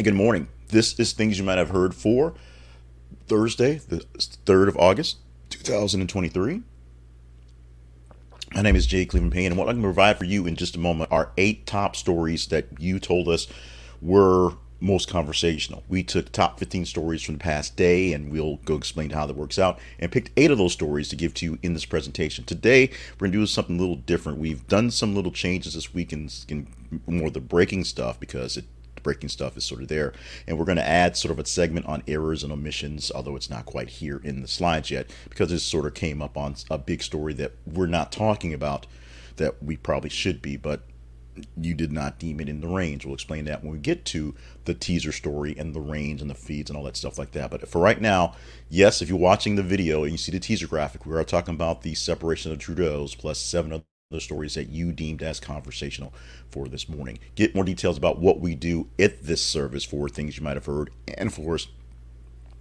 Good morning. This is things you might have heard for Thursday, the 3rd of August, 2023. My name is Jay Cleveland Payne, and what I'm going to provide for you in just a moment are eight top stories that you told us were most conversational. We took top 15 stories from the past day and we'll go explain how that works out and picked eight of those stories to give to you in this presentation. Today, we're going to do something a little different. We've done some little changes this week in, in more of the breaking stuff because it breaking stuff is sort of there. And we're going to add sort of a segment on errors and omissions, although it's not quite here in the slides yet, because this sort of came up on a big story that we're not talking about that we probably should be, but you did not deem it in the range. We'll explain that when we get to the teaser story and the range and the feeds and all that stuff like that. But for right now, yes, if you're watching the video and you see the teaser graphic, we are talking about the separation of Trudeau's plus seven other stories that you deemed as conversational for this morning. Get more details about what we do at this service for things you might have heard and, of course,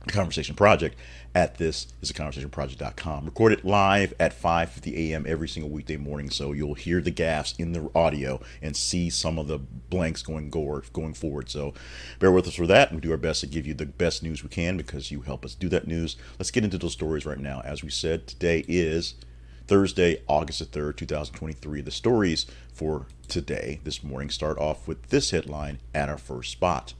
Conversation Project at this is a conversationproject.com. Recorded live at 5:50 a.m. every single weekday morning, so you'll hear the gaps in the audio and see some of the blanks going going forward. So bear with us for that. We do our best to give you the best news we can because you help us do that news. Let's get into those stories right now. As we said, today is Thursday, August the 3rd, 2023. The stories for today, this morning, start off with this headline at our first spot.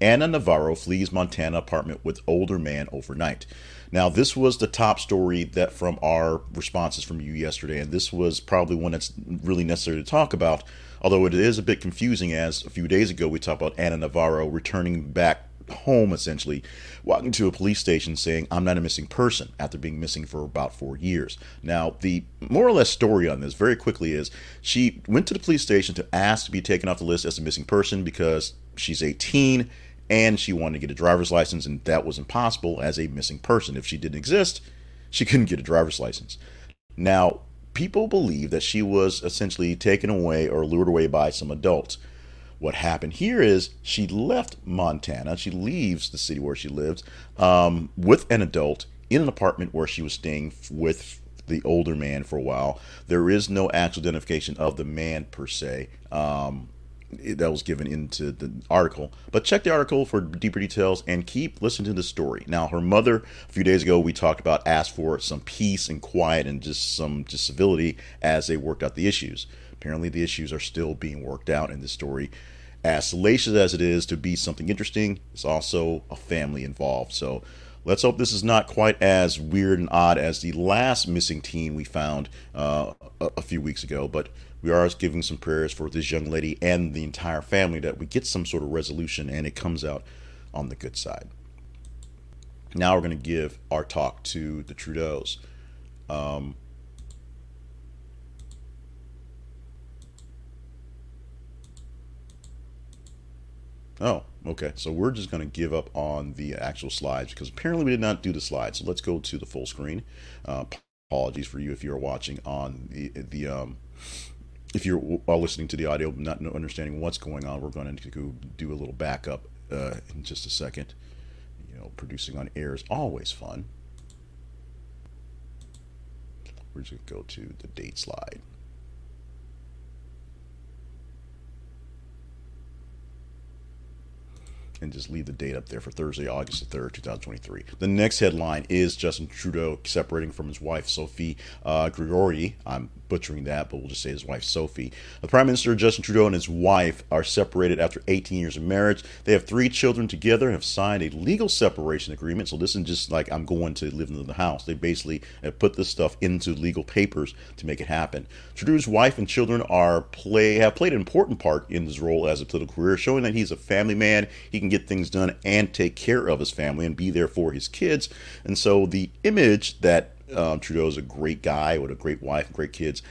Anna Navarro flees Montana apartment with older man overnight. Now, this was the top story that from our responses from you yesterday, and this was probably one that's really necessary to talk about. Although it is a bit confusing, as a few days ago we talked about Anna Navarro returning back home essentially, walking to a police station saying, I'm not a missing person after being missing for about four years. Now, the more or less story on this very quickly is she went to the police station to ask to be taken off the list as a missing person because she's 18 and she wanted to get a driver's license, and that was impossible as a missing person. If she didn't exist, she couldn't get a driver's license. Now, people believe that she was essentially taken away or lured away by some adults. What happened here is she left Montana. She leaves the city where she lives um, with an adult in an apartment where she was staying with the older man for a while. There is no actual identification of the man per se. Um, that was given into the article. But check the article for deeper details and keep listening to the story. Now, her mother, a few days ago, we talked about asked for some peace and quiet and just some just civility as they worked out the issues. Apparently, the issues are still being worked out in this story. As salacious as it is to be something interesting, it's also a family involved. So let's hope this is not quite as weird and odd as the last missing teen we found uh, a, a few weeks ago. But we are giving some prayers for this young lady and the entire family that we get some sort of resolution and it comes out on the good side. Now we're going to give our talk to the Trudeaus. Um, oh, okay. So we're just going to give up on the actual slides because apparently we did not do the slides. So let's go to the full screen. Uh, apologies for you if you're watching on the the um, if you're listening to the audio, not understanding what's going on, we're going to do a little backup uh, in just a second. You know, producing on air is always fun. We're just going to go to the date slide. And just leave the date up there for Thursday, August the 3rd, 2023. The next headline is Justin Trudeau separating from his wife, Sophie uh, Grigori. I'm butchering that, but we'll just say his wife Sophie. The Prime Minister Justin Trudeau and his wife are separated after 18 years of marriage. They have three children together and have signed a legal separation agreement. So this isn't just like I'm going to live in the house. They basically have put this stuff into legal papers to make it happen. Trudeau's wife and children are play have played an important part in his role as a political career, showing that he's a family man. He can get things done and take care of his family and be there for his kids. And so the image that um, Trudeau is a great guy with a great wife great kids.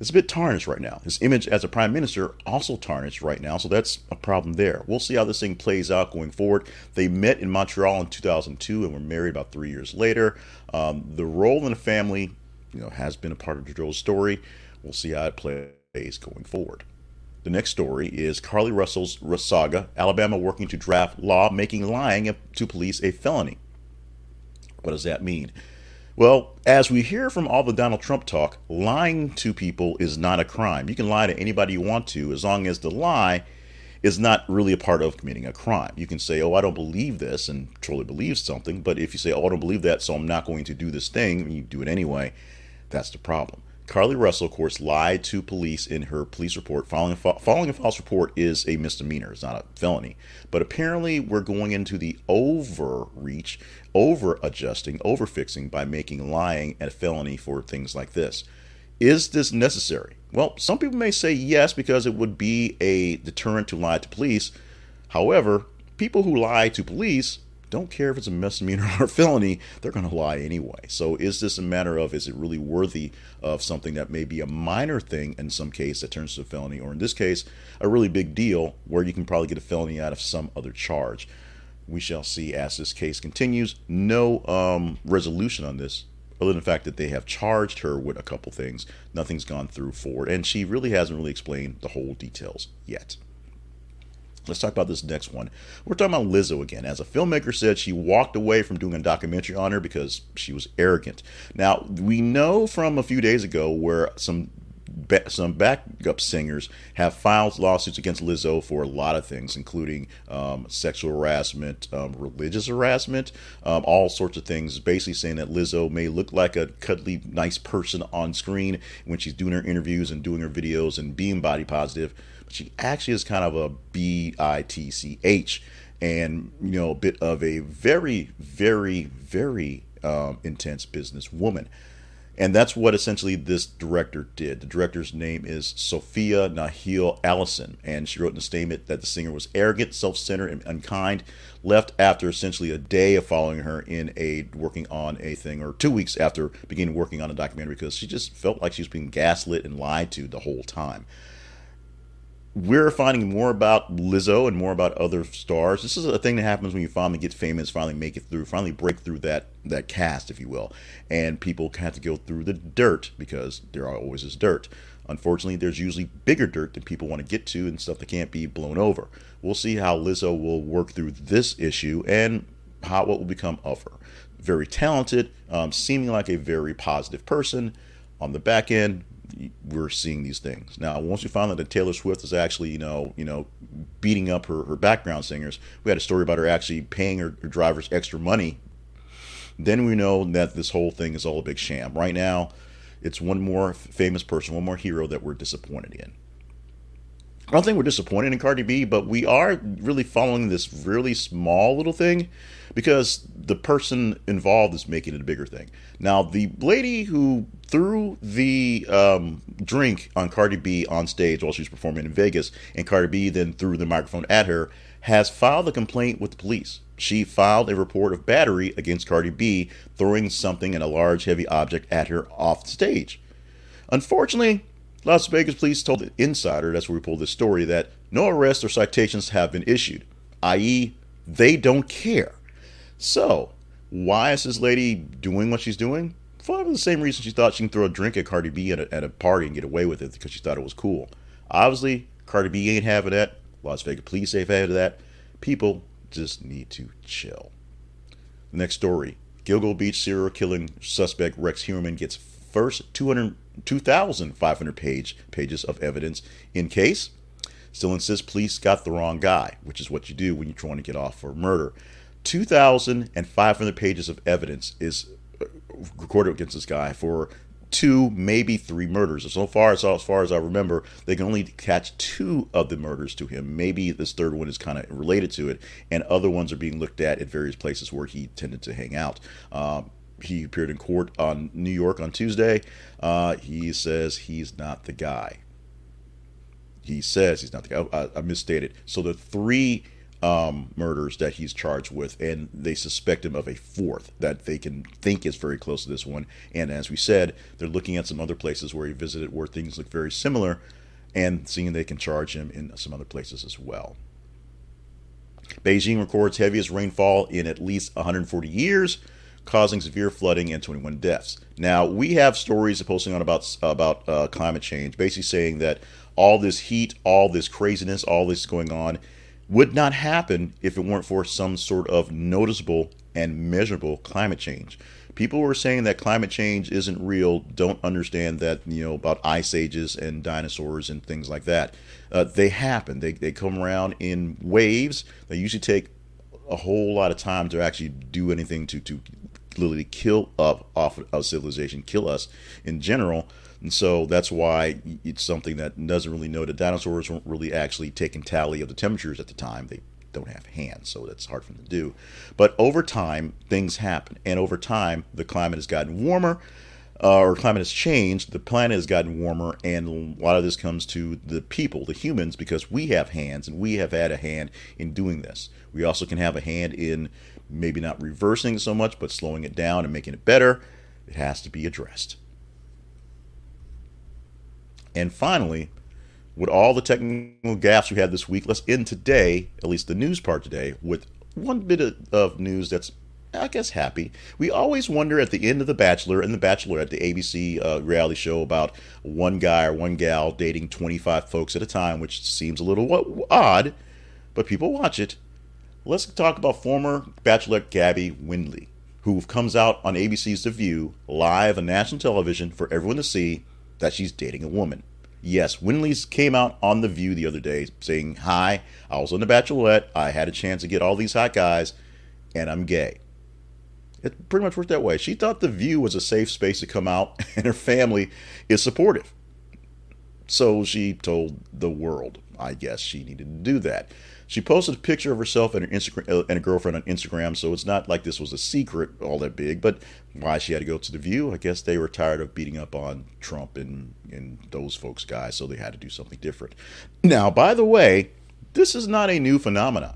It's a bit tarnished right now. His image as a prime minister also tarnished right now, so that's a problem there. We'll see how this thing plays out going forward. They met in Montreal in 2002 and were married about three years later. Um, the role in the family, you know, has been a part of Trudeau's story. We'll see how it plays going forward. The next story is Carlee Russell's saga. Alabama working to draft law making lying to police a felony. What does that mean? Well, as we hear from all the Donald Trump talk, lying to people is not a crime. You can lie to anybody you want to as long as the lie is not really a part of committing a crime. You can say, "Oh, I don't believe this," and truly believe something. But if you say, "Oh, I don't believe that, so I'm not going to do this thing," and you do it anyway, that's the problem. Carlee Russell, of course, lied to police in her police report. Following a, fa- following a false report is a misdemeanor, it's not a felony. But apparently, we're going into the overreach, over adjusting, over fixing by making lying a felony for things like this. Is this necessary? Well, some people may say yes because it would be a deterrent to lie to police. However, people who lie to police don't care if it's a misdemeanor or a felony, they're going to lie anyway. So is this a matter of is it really worthy of something that may be a minor thing in some case that turns to a felony, or in this case, a really big deal where you can probably get a felony out of some other charge? We shall see as this case continues. No um, resolution on this other than the fact that they have charged her with a couple things. Nothing's gone through forward, and she really hasn't really explained the whole details yet. Let's talk about this next one. We're talking about Lizzo again. As a filmmaker said, she walked away from doing a documentary on her because she was arrogant. Now, we know from a few days ago where some some backup singers have filed lawsuits against Lizzo for a lot of things, including um, sexual harassment, um, religious harassment, um, all sorts of things. Basically, saying that Lizzo may look like a cuddly, nice person on screen when she's doing her interviews and doing her videos and being body positive she actually is kind of a B I T C H, and you know a bit of a very, very, very um, intense business woman. And that's what essentially this director did. The director's name is Sophia Nahli Allison, and she wrote in a statement that the singer was arrogant, self-centered, and unkind. Left after essentially a day of following her in a working on a thing, or two weeks after beginning working on a documentary, because she just felt like she was being gaslit and lied to the whole time we're finding more about Lizzo and more about other stars. This is a thing that happens when you finally get famous, finally make it through, finally break through that that cast, if you will, and people have to go through the dirt because there always is dirt. Unfortunately, there's usually bigger dirt than people want to get to and stuff that can't be blown over. We'll see how Lizzo will work through this issue and how what will become of her. Very talented, um, seeming like a very positive person. On the back end, we're seeing these things now. Once we found out that Taylor Swift is actually, you know, you know, beating up her, her background singers, we had a story about her actually paying her, her drivers extra money. Then we know that this whole thing is all a big sham. Right now, it's one more famous person, one more hero that we're disappointed in. I don't think we're disappointed in Cardi B, but we are really following this really small little thing because the person involved is making it a bigger thing. Now, the lady who threw the um, drink on Cardi B on stage while she was performing in Vegas, and Cardi B then threw the microphone at her, has filed a complaint with the police. She filed a report of battery against Cardi B throwing something and a large, heavy object at her off stage. Unfortunately, Las Vegas police told the Insider, that's where we pulled this story, that no arrests or citations have been issued, i.e., they don't care. So, why is this lady doing what she's doing? For the same reason she thought she can throw a drink at Cardi B at a, at a party and get away with it because she thought it was cool. Obviously, Cardi B ain't having that. Las Vegas police ain't having that. People just need to chill. Next story Gilgo Beach serial killing suspect Rex Heuermann gets first 200, 2,500 page, pages of evidence in case. Still insists police got the wrong guy, which is what you do when you're trying to get off for murder. 2,500 pages of evidence is uh, recorded against this guy for two, maybe three murders. So far as as far as I remember, they can only catch two of the murders to him. Maybe this third one is kind of related to it, and other ones are being looked at at various places where he tended to hang out. Um, he appeared in court on New York on Tuesday. Uh, he says he's not the guy. He says he's not the guy. I, I misstated. So the three um, murders that he's charged with, and they suspect him of a fourth that they can think is very close to this one. And as we said, they're looking at some other places where he visited where things look very similar, and seeing they can charge him in some other places as well. Beijing records heaviest rainfall in at least 140 years, causing severe flooding and 21 deaths. Now we have stories posting on about about uh, climate change, basically saying that all this heat, all this craziness, all this going on would not happen if it weren't for some sort of noticeable and measurable climate change. People who are saying that climate change isn't real don't understand that, you know, about ice ages and dinosaurs and things like that. Uh, they happen. They, they come around in waves. They usually take a whole lot of time to actually do anything to, to literally kill up off of civilization, kill us in general. And so that's why it's something that doesn't really know that dinosaurs weren't really actually taking tally of the temperatures at the time. They don't have hands, so that's hard for them to do. But over time, things happen, and over time, the climate has gotten warmer. Uh, or climate has changed, the planet has gotten warmer, and a lot of this comes to the people, the humans, because we have hands and we have had a hand in doing this. We also can have a hand in maybe not reversing so much, but slowing it down and making it better. It has to be addressed. And finally, with all the technical gaps we had this week, let's end today, at least the news part today, with one bit of, news that's, I guess, happy. We always wonder at the end of The Bachelor and The Bachelorette, the ABC uh, reality show about one guy or one gal dating 25 folks at a time, which seems a little odd, but people watch it. Let's talk about former Bachelorette Gabby Windey, who comes out on ABC's The View live on national television for everyone to see that she's dating a woman. Yes, Windey's came out on The View the other day saying, Hi, I was on The Bachelorette. I had a chance to get all these hot guys, and I'm gay. It pretty much worked that way. She thought The View was a safe space to come out, and her family is supportive. So she told the world, I guess she needed to do that. She posted a picture of herself and her Instagram uh, and a girlfriend on Instagram, so it's not like this was a secret all that big. But why she had to go to the View? I guess they were tired of beating up on Trump and and those folks guys, so they had to do something different. Now, by the way, this is not a new phenomenon.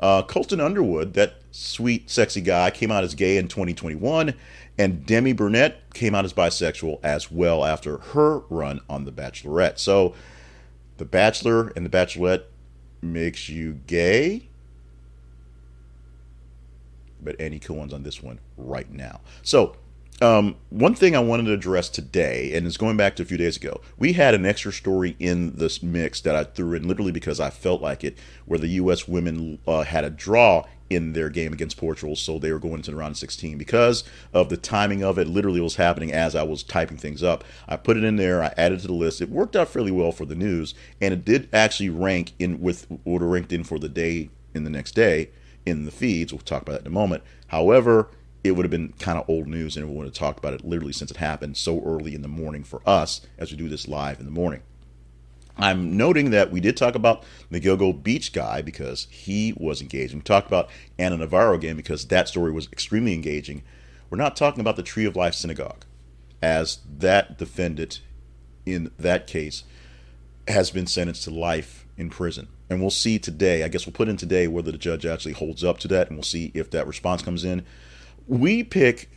Uh, Colton Underwood, that sweet, sexy guy, came out as gay in 2021, and Demi Burnett came out as bisexual as well after her run on The Bachelorette. So, The Bachelor and The Bachelorette makes you gay. But any cool ones on this one right now. So, um, one thing I wanted to address today, and it's going back to a few days ago, we had an extra story in this mix that I threw in literally because I felt like it, where the U.S. women uh, had a draw in their game against Portugal, so they were going into the round 16. Because of the timing of it, literally was happening as I was typing things up. I put it in there, I added to the list. It worked out fairly well for the news, and it did actually rank in with it ranked in for the day in the next day in the feeds. We'll talk about that in a moment. However, it would have been kind of old news and we would have talked about it literally since it happened so early in the morning for us as we do this live in the morning. I'm noting that we did talk about the Gilgo Beach guy because he was engaging. We talked about Ana Navarro again because that story was extremely engaging. We're not talking about the Tree of Life Synagogue, as that defendant in that case has been sentenced to life in prison. And we'll see today, I guess we'll put in today whether the judge actually holds up to that, and we'll see if that response comes in. We pick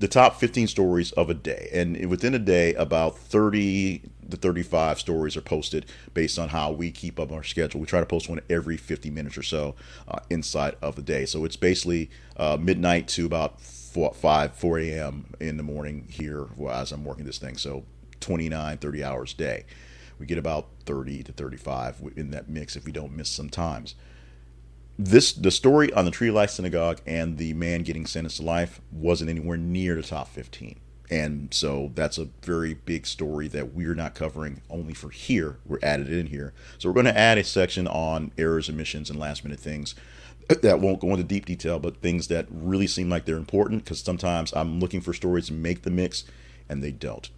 the top 15 stories of a day, and within a day, about 30 the 35 stories are posted based on how we keep up our schedule. We try to post one every 50 minutes or so uh, inside of the day. So it's basically uh, midnight to about 4, 5, 4 a.m. in the morning here as I'm working this thing. So 29, 30 hours a day. We get about 30 to 35 in that mix if we don't miss some times. This the story on the Tree Life Synagogue and the man getting sentenced to life wasn't anywhere near the top 15 and so that's a very big story that we're not covering only for here. We're added in here. So we're going to add a section on errors, omissions, and last minute things that won't go into deep detail, but things that really seem like they're important because sometimes I'm looking for stories to make the mix and they don't.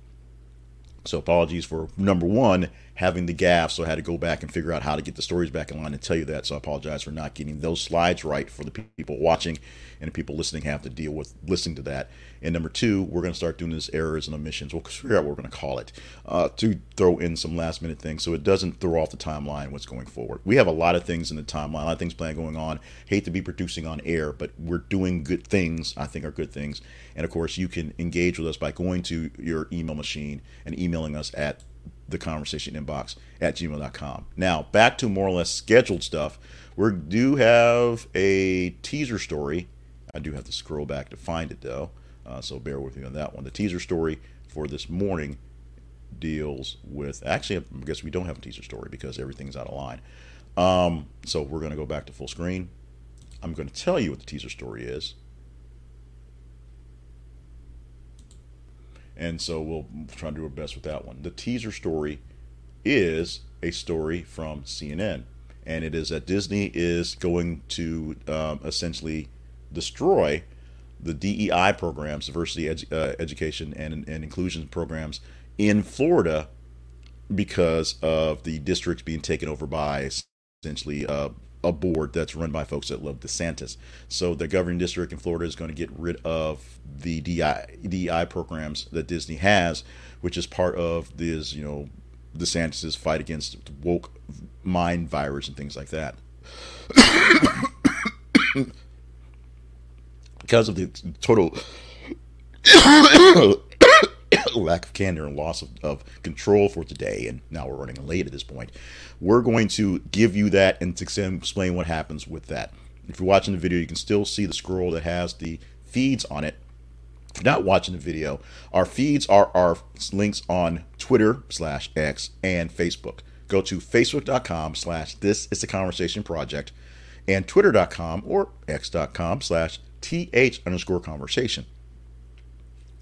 So apologies for number one having the gaffe, so I had to go back and figure out how to get the stories back in line and tell you that. So I apologize for not getting those slides right for the people watching and the people listening have to deal with listening to that. And number two, we're going to start doing this errors and omissions. We'll figure out what we're going to call it uh, to throw in some last minute things so it doesn't throw off the timeline what's going forward. We have a lot of things in the timeline, a lot of things planned going on. Hate to be producing on air, but we're doing good things. I think are good things. And of course, you can engage with us by going to your email machine and emailing us at the conversation inbox at gmail.com. Now, back to more or less scheduled stuff. We do have a teaser story. I do have to scroll back to find it though, uh, so bear with me on that one. The teaser story for this morning deals with actually, I guess we don't have a teaser story because everything's out of line. Um, so we're going to go back to full screen. I'm going to tell you what the teaser story is. And so we'll try to do our best with that one. The teaser story is a story from CNN, and it is that Disney is going to um, essentially destroy the DEI programs, diversity edu- uh, education and, and inclusion programs in Florida because of the districts being taken over by essentially uh, a board that's run by folks that love DeSantis. So the governing district in Florida is going to get rid of the DI, DEI programs that Disney has, which is part of this, you know, DeSantis's fight against woke mind virus and things like that. because of the total lack of candor and loss of, of, control for today, and now we're running late at this point, we're going to give you that and explain what happens with that. If you're watching the video, you can still see the scroll that has the feeds on it. If you're not watching the video, our feeds are our links on Twitter slash X and Facebook. Go to facebook.com slash this is the conversation project and twitter.com or x.com slash th underscore conversation.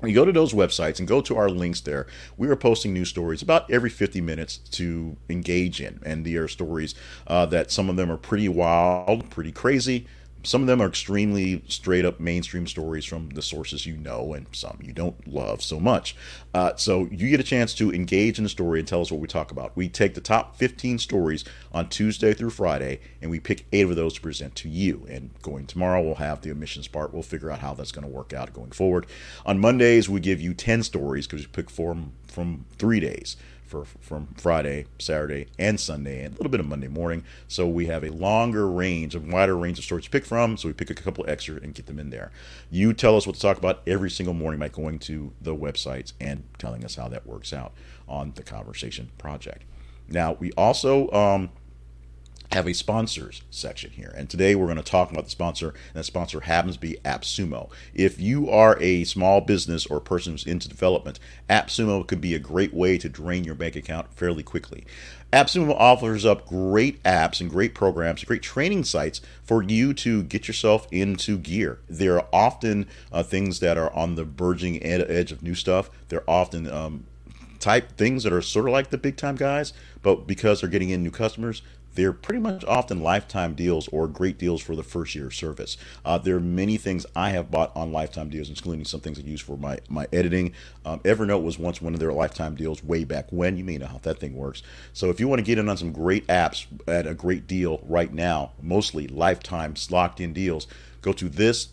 You go to those websites and go to our links there, we are posting new stories about every 50 minutes to engage in. And they are stories uh, that some of them are pretty wild, pretty crazy, some of them are extremely straight up mainstream stories from the sources you know and some you don't love so much. Uh, so you get a chance to engage in the story and tell us what we talk about. We take the top 15 stories on Tuesday through Friday and we pick eight of those to present to you. And going tomorrow, we'll have the emissions part. We'll figure out how that's going to work out going forward. On Mondays, we give you 10 stories because we pick four from three days for from Friday, Saturday, and Sunday, and a little bit of Monday morning. So we have a longer range, a wider range of stories to pick from. So we pick a couple extra and get them in there. You tell us what to talk about every single morning by going to the websites and telling us how that works out on the Conversation Project. Now we also um, have a sponsors section here. And today we're going to talk about the sponsor, and that sponsor happens to be AppSumo. If you are a small business or person who's into development, AppSumo could be a great way to drain your bank account fairly quickly. AppSumo offers up great apps and great programs, great training sites for you to get yourself into gear. There are often uh, things that are on the verging edge of new stuff. They're often um, type things that are sort of like the big time guys, but because they're getting in new customers, they're pretty much often lifetime deals or great deals for the first year of service. Uh, there are many things I have bought on lifetime deals, including some things I use for my, my editing. Um, Evernote was once one of their lifetime deals way back when. You may know how that thing works. So if you want to get in on some great apps at a great deal right now, mostly lifetime locked in deals, go to this.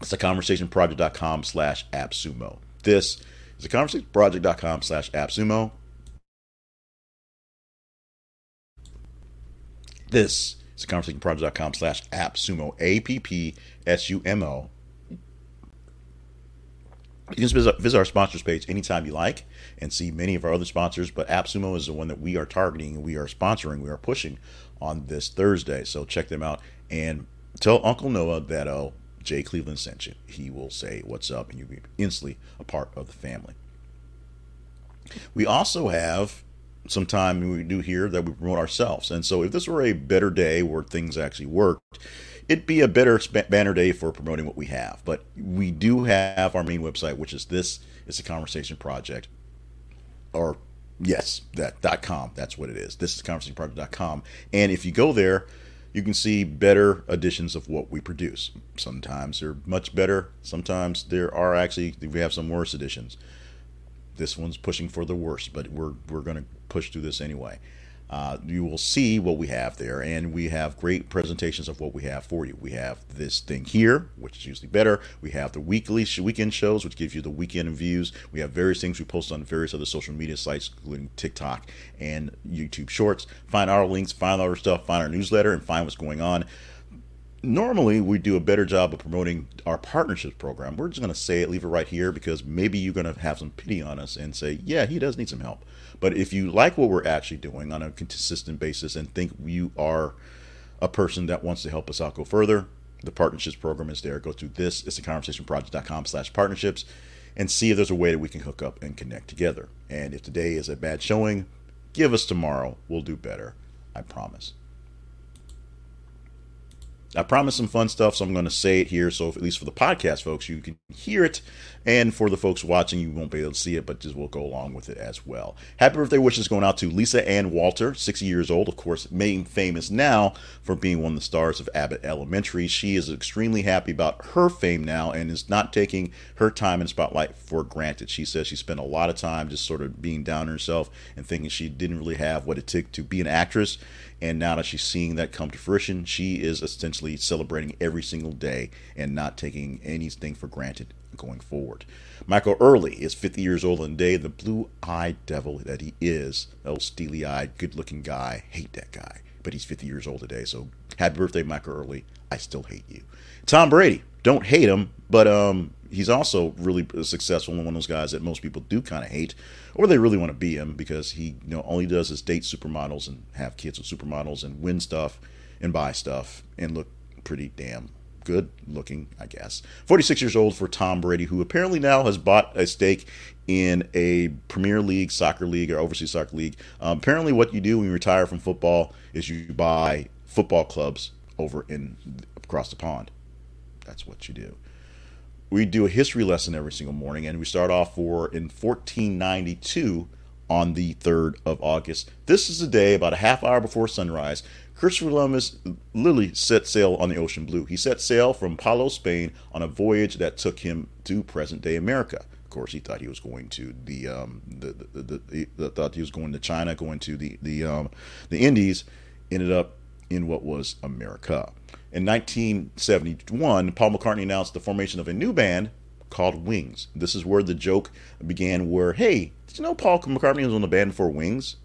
It's a conversationproject.com slash appsumo. This is a conversationproject.com slash appsumo. This is conversationproject.com slash appsumo, A-P-P-S-U-M-O. You can visit, our sponsors page anytime you like and see many of our other sponsors, but AppSumo is the one that we are targeting, we are sponsoring, we are pushing on this Thursday. So check them out and tell Uncle Noah that oh, Jay Cleveland sent you. He will say what's up and you'll be instantly a part of the family. We also have some time we do here that we promote ourselves. And so if this were a better day where things actually worked, it'd be a better banner day for promoting what we have. But we do have our main website, which is this is a conversation project. Or yes, that dot com. That's what it is. This is conversationproject.com. And if you go there, you can see better editions of what we produce. Sometimes they're much better. Sometimes there are actually we have some worse editions. This one's pushing for the worst, but we're we're going to push through this anyway. Uh, you will see what we have there, and we have great presentations of what we have for you. We have this thing here, which is usually better. We have the weekly weekend shows, which gives you the weekend views. We have various things we post on various other social media sites, including TikTok and YouTube Shorts. Find our links, find our stuff, find our newsletter, and find what's going on normally we do a better job of promoting our partnerships program. We're just going to say it, leave it right here because maybe you're going to have some pity on us and say, yeah, he does need some help. But if you like what we're actually doing on a consistent basis and think you are a person that wants to help us out go further, the partnerships program is there. Go to this, it's a conversationproject.com slash partnerships and see if there's a way that we can hook up and connect together. And if today is a bad showing, give us tomorrow. We'll do better. I promise. I promised some fun stuff, so I'm going to say it here. So, at least for the podcast folks, you can hear it. And for the folks watching, you won't be able to see it, but just will go along with it as well. Happy birthday wishes going out to Lisa Ann Walter, 60 years old, of course, made famous now for being one of the stars of Abbott Elementary. She is extremely happy about her fame now and is not taking her time in spotlight for granted. She says she spent a lot of time just sort of being down on herself and thinking she didn't really have what it took to be an actress. And now that she's seeing that come to fruition, she is essentially celebrating every single day and not taking anything for granted going forward. Michael Ealy is 50 years old the day, the blue eyed devil that he is. Old steely eyed, good looking guy. Hate that guy. But he's 50 years old today, so happy birthday, Michael Ealy. I still hate you. Tom Brady, don't hate him, but um, he's also really successful and one of those guys that most people do kind of hate, or they really want to be him because he you know all he does is date supermodels and have kids with supermodels and win stuff and buy stuff and look pretty damn good looking, I guess. 46 years old for Tom Brady, who apparently now has bought a stake in a Premier League soccer league or overseas soccer league. Um, apparently, what you do when you retire from football is you buy football clubs over in across the pond. That's what you do. We do a history lesson every single morning, and we start off for in 1492 on the 3rd of August. This is a day about a half hour before sunrise Christopher Columbus literally set sail on the ocean blue. He set sail from Palos, Spain, on a voyage that took him to present-day America. Of course, he thought he was going to the, um, the, the, the, the, thought he was going to China, going to the the um, the Indies. Ended up in what was America. In 1971, Paul McCartney announced the formation of a new band called Wings. This is where the joke began. Where hey, did you know Paul McCartney was on the band for Wings?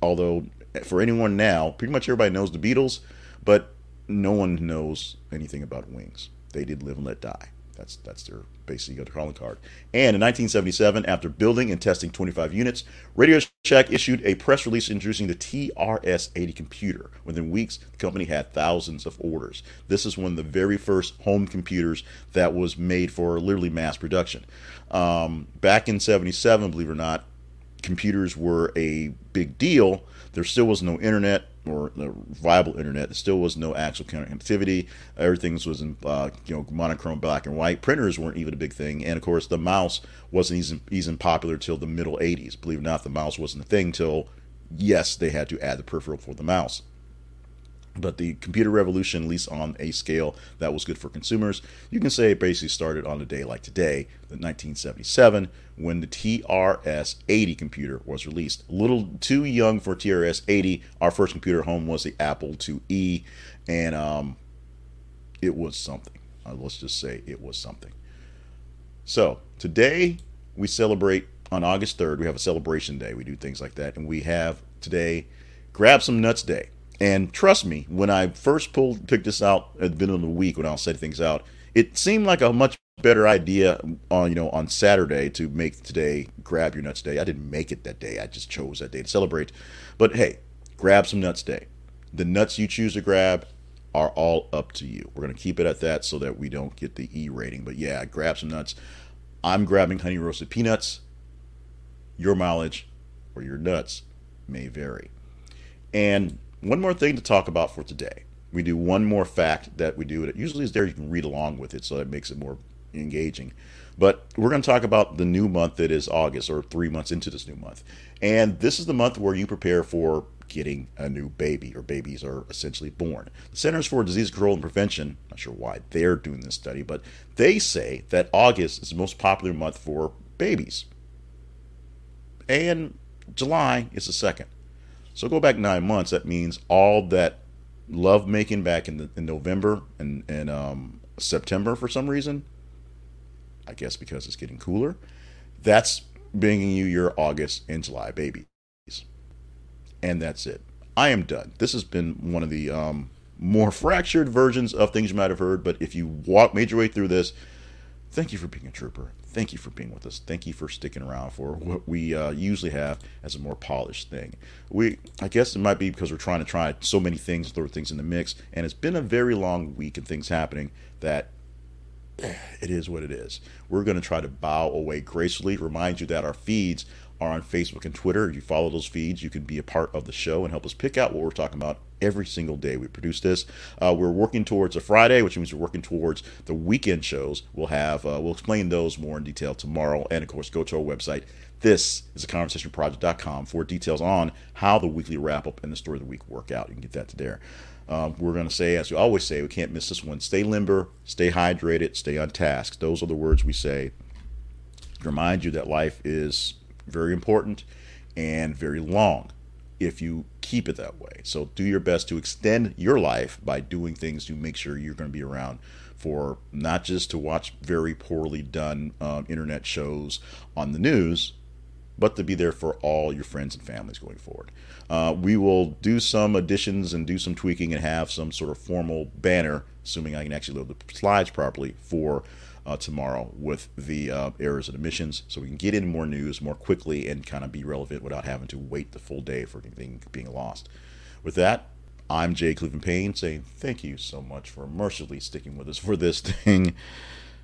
Although for anyone now, pretty much everybody knows the Beatles, but no one knows anything about Wings. They did live and let die. That's that's their basically their calling card. And in 1977, after building and testing 25 units, Radio Shack issued a press release introducing the TRS-80 computer. Within weeks, the company had thousands of orders. This is one of the very first home computers that was made for literally mass production. Um, back in 77, believe it or not, computers were a big deal there still was no internet or the viable internet. There still was no actual connectivity. Everything was in uh, you know monochrome black and white. Printers weren't even a big thing, and of course the mouse wasn't even, even popular till the middle '80s. Believe it or not, the mouse wasn't a thing till yes, they had to add the peripheral for the mouse. But the computer revolution, at least on a scale that was good for consumers, you can say it basically started on a day like today, the 1977, when the TRS 80 computer was released. A little too young for TRS 80. Our first computer home was the Apple IIe, and um, it was something. Uh, let's just say it was something. So today we celebrate on August 3rd. We have a celebration day. We do things like that, and we have today Grab Some Nuts Day. And trust me, when I first pulled picked this out at the beginning of the week when I was setting things out, it seemed like a much better idea on you know on Saturday to make today grab your nuts day. I didn't make it that day. I just chose that day to celebrate. But hey, grab some nuts day. The nuts you choose to grab are all up to you. We're to keep it at that so that we don't get the E rating. But yeah, grab some nuts. I'm grabbing honey roasted peanuts. Your mileage or your nuts may vary. And one more thing to talk about for today. We do one more fact that we do. It usually is there. You can read along with it, so that makes it more engaging. But we're going to talk about the new month that is August, or three months into this new month. And this is the month where you prepare for getting a new baby, or babies are essentially born. The Centers for Disease Control and Prevention, not sure why they're doing this study, but they say that August is the most popular month for babies. And July is the second. So go back nine months. That means all that love making back in, the, in November and, and um, September for some reason. I guess because it's getting cooler. That's bringing you your August and July babies. And that's it. I am done. This has been one of the um, more fractured versions of things you might have heard, but if you walk made your way through this, thank you for being a trooper thank you for being with us. Thank you for sticking around for what we uh, usually have as a more polished thing. We, I guess it might be because we're trying to try so many things, throw things in the mix, and it's been a very long week and things happening that it is what it is. We're going to try to bow away gracefully. Remind you that our feeds are on Facebook and Twitter. If you follow those feeds, you can be a part of the show and help us pick out what we're talking about every single day we produce this. Uh, we're working towards a Friday, which means we're working towards the weekend shows. We'll have uh, we'll explain those more in detail tomorrow, and of course, go to our website. This is a conversationproject.com for details on how the weekly wrap up and the story of the week work out. You can get that to there. Um, we're going to say, as we always say, we can't miss this one stay limber, stay hydrated, stay on task. Those are the words we say remind you that life is very important and very long if you keep it that way. So do your best to extend your life by doing things to make sure you're going to be around for not just to watch very poorly done um, internet shows on the news, but to be there for all your friends and families going forward. Uh, we will do some additions and do some tweaking and have some sort of formal banner, assuming I can actually load the slides properly for uh, tomorrow with the uh, errors and omissions, so we can get in more news more quickly and kind of be relevant without having to wait the full day for anything being lost. With that, I'm Jay Cleveland Payne saying thank you so much for mercilessly sticking with us for this thing.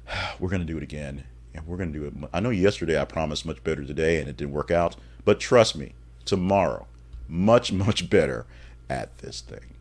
We're going to do it again, and we're going to do it. I know yesterday I promised much better today, and it didn't work out, but trust me, tomorrow, much, much better at this thing.